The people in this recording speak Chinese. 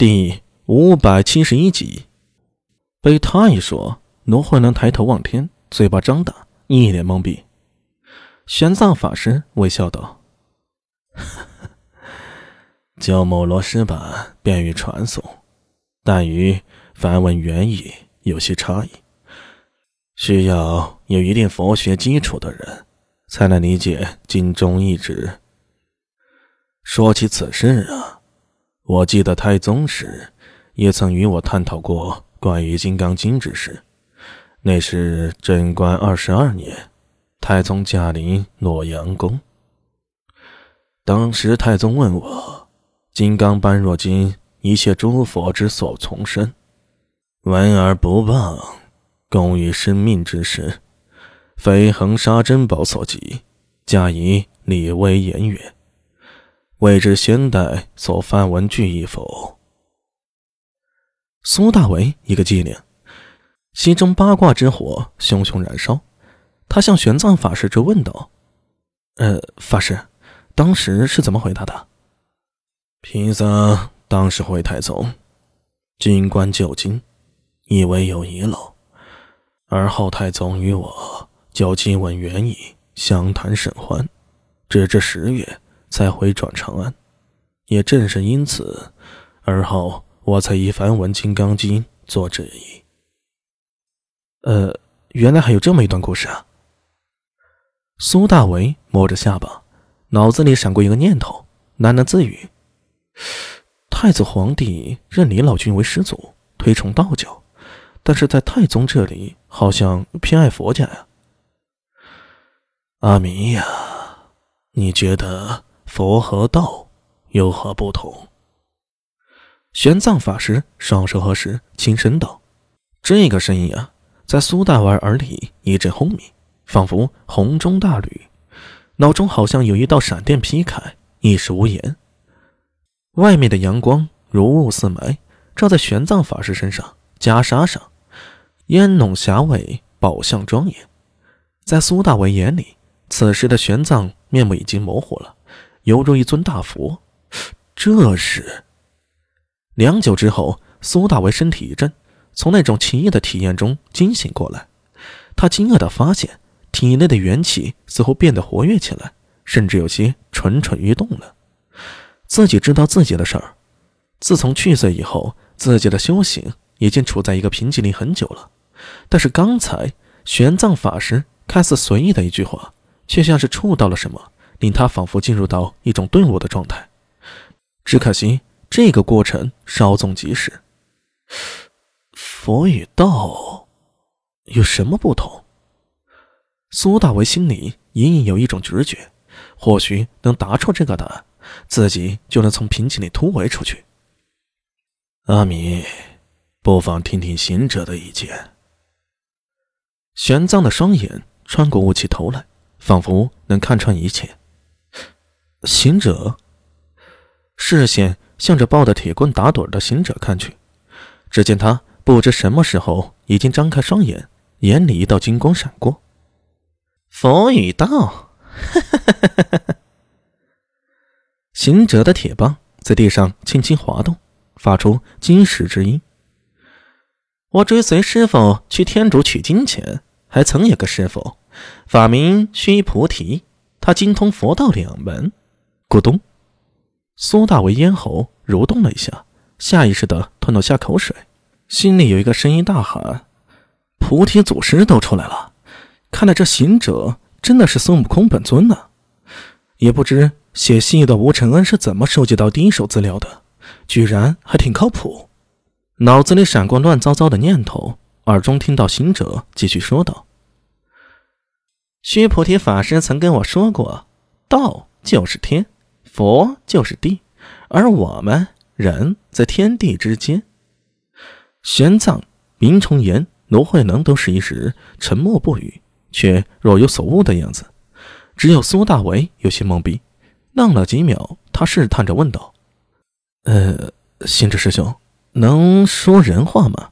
第五百七十一集，被他一说，罗慧能抬头望天，嘴巴张大，一脸懵逼。玄奘法师微笑道：“九摩罗什版便于传诵，但与梵文原意有些差异，需要有一定佛学基础的人才能理解经中意旨。说起此事啊。”我记得太宗时，也曾与我探讨过关于《金刚经》之事。那是贞观二十二年，太宗驾临洛阳宫。当时太宗问我：“金刚般若经，一切诸佛之所从生，闻而不忘，供于生命之时，非恒沙珍宝所及，加以礼微言远。”未知先代所梵文具意否？苏大为一个机灵，心中八卦之火熊熊燃烧。他向玄奘法师追问道：“呃，法师，当时是怎么回答的？”贫僧当时回太宗：“金官就金，以为有遗漏。而后太宗与我就经文原意相谈甚欢，直至十月。”才回转长安，也正是因此，而后我才以梵文《金刚经》做旨意。呃，原来还有这么一段故事啊！苏大为摸着下巴，脑子里闪过一个念头，喃喃自语：“太子皇帝认李老君为师祖，推崇道教，但是在太宗这里好像偏爱佛家呀。”阿弥呀，你觉得？佛和道有何不同？玄奘法师双手合十，轻声道：“这个声音啊，在苏大为耳里一阵轰鸣，仿佛洪钟大吕，脑中好像有一道闪电劈开，一时无言。外面的阳光如雾似霾，照在玄奘法师身上、袈裟上，烟浓霞尾，宝相庄严。在苏大为眼里，此时的玄奘面目已经模糊了。”犹如一尊大佛，这是。良久之后，苏大为身体一震，从那种奇异的体验中惊醒过来。他惊愕地发现，体内的元气似乎变得活跃起来，甚至有些蠢蠢欲动了。自己知道自己的事儿，自从去世以后，自己的修行已经处在一个瓶颈里很久了。但是刚才玄奘法师看似随意的一句话，却像是触到了什么。令他仿佛进入到一种顿悟的状态，只可惜这个过程稍纵即逝。佛与道有什么不同？苏大为心里隐隐有一种直觉，或许能答出这个答案，自己就能从瓶颈里突围出去。阿弥，不妨听听行者的意见。玄奘的双眼穿过雾气投来，仿佛能看穿一切。行者，视线向着抱着铁棍打盹的行者看去，只见他不知什么时候已经张开双眼，眼里一道金光闪过。佛与道，行者的铁棒在地上轻轻滑动，发出金石之音。我追随师傅去天竺取经前，还曾有个师傅，法名须菩提，他精通佛道两门。咕咚，苏大为咽喉蠕动了一下，下意识的吞了下口水，心里有一个声音大喊：“菩提祖师都出来了！看来这行者真的是孙悟空本尊呢！也不知写信的吴承恩是怎么收集到第一手资料的，居然还挺靠谱。”脑子里闪过乱糟糟的念头，耳中听到行者继续说道：“须菩提法师曾跟我说过，道就是天。”佛就是地，而我们人在天地之间。玄奘、明崇岩、罗慧能都是一时沉默不语，却若有所悟的样子。只有苏大为有些懵逼，愣了几秒，他试探着问道：“呃，行者师兄，能说人话吗？”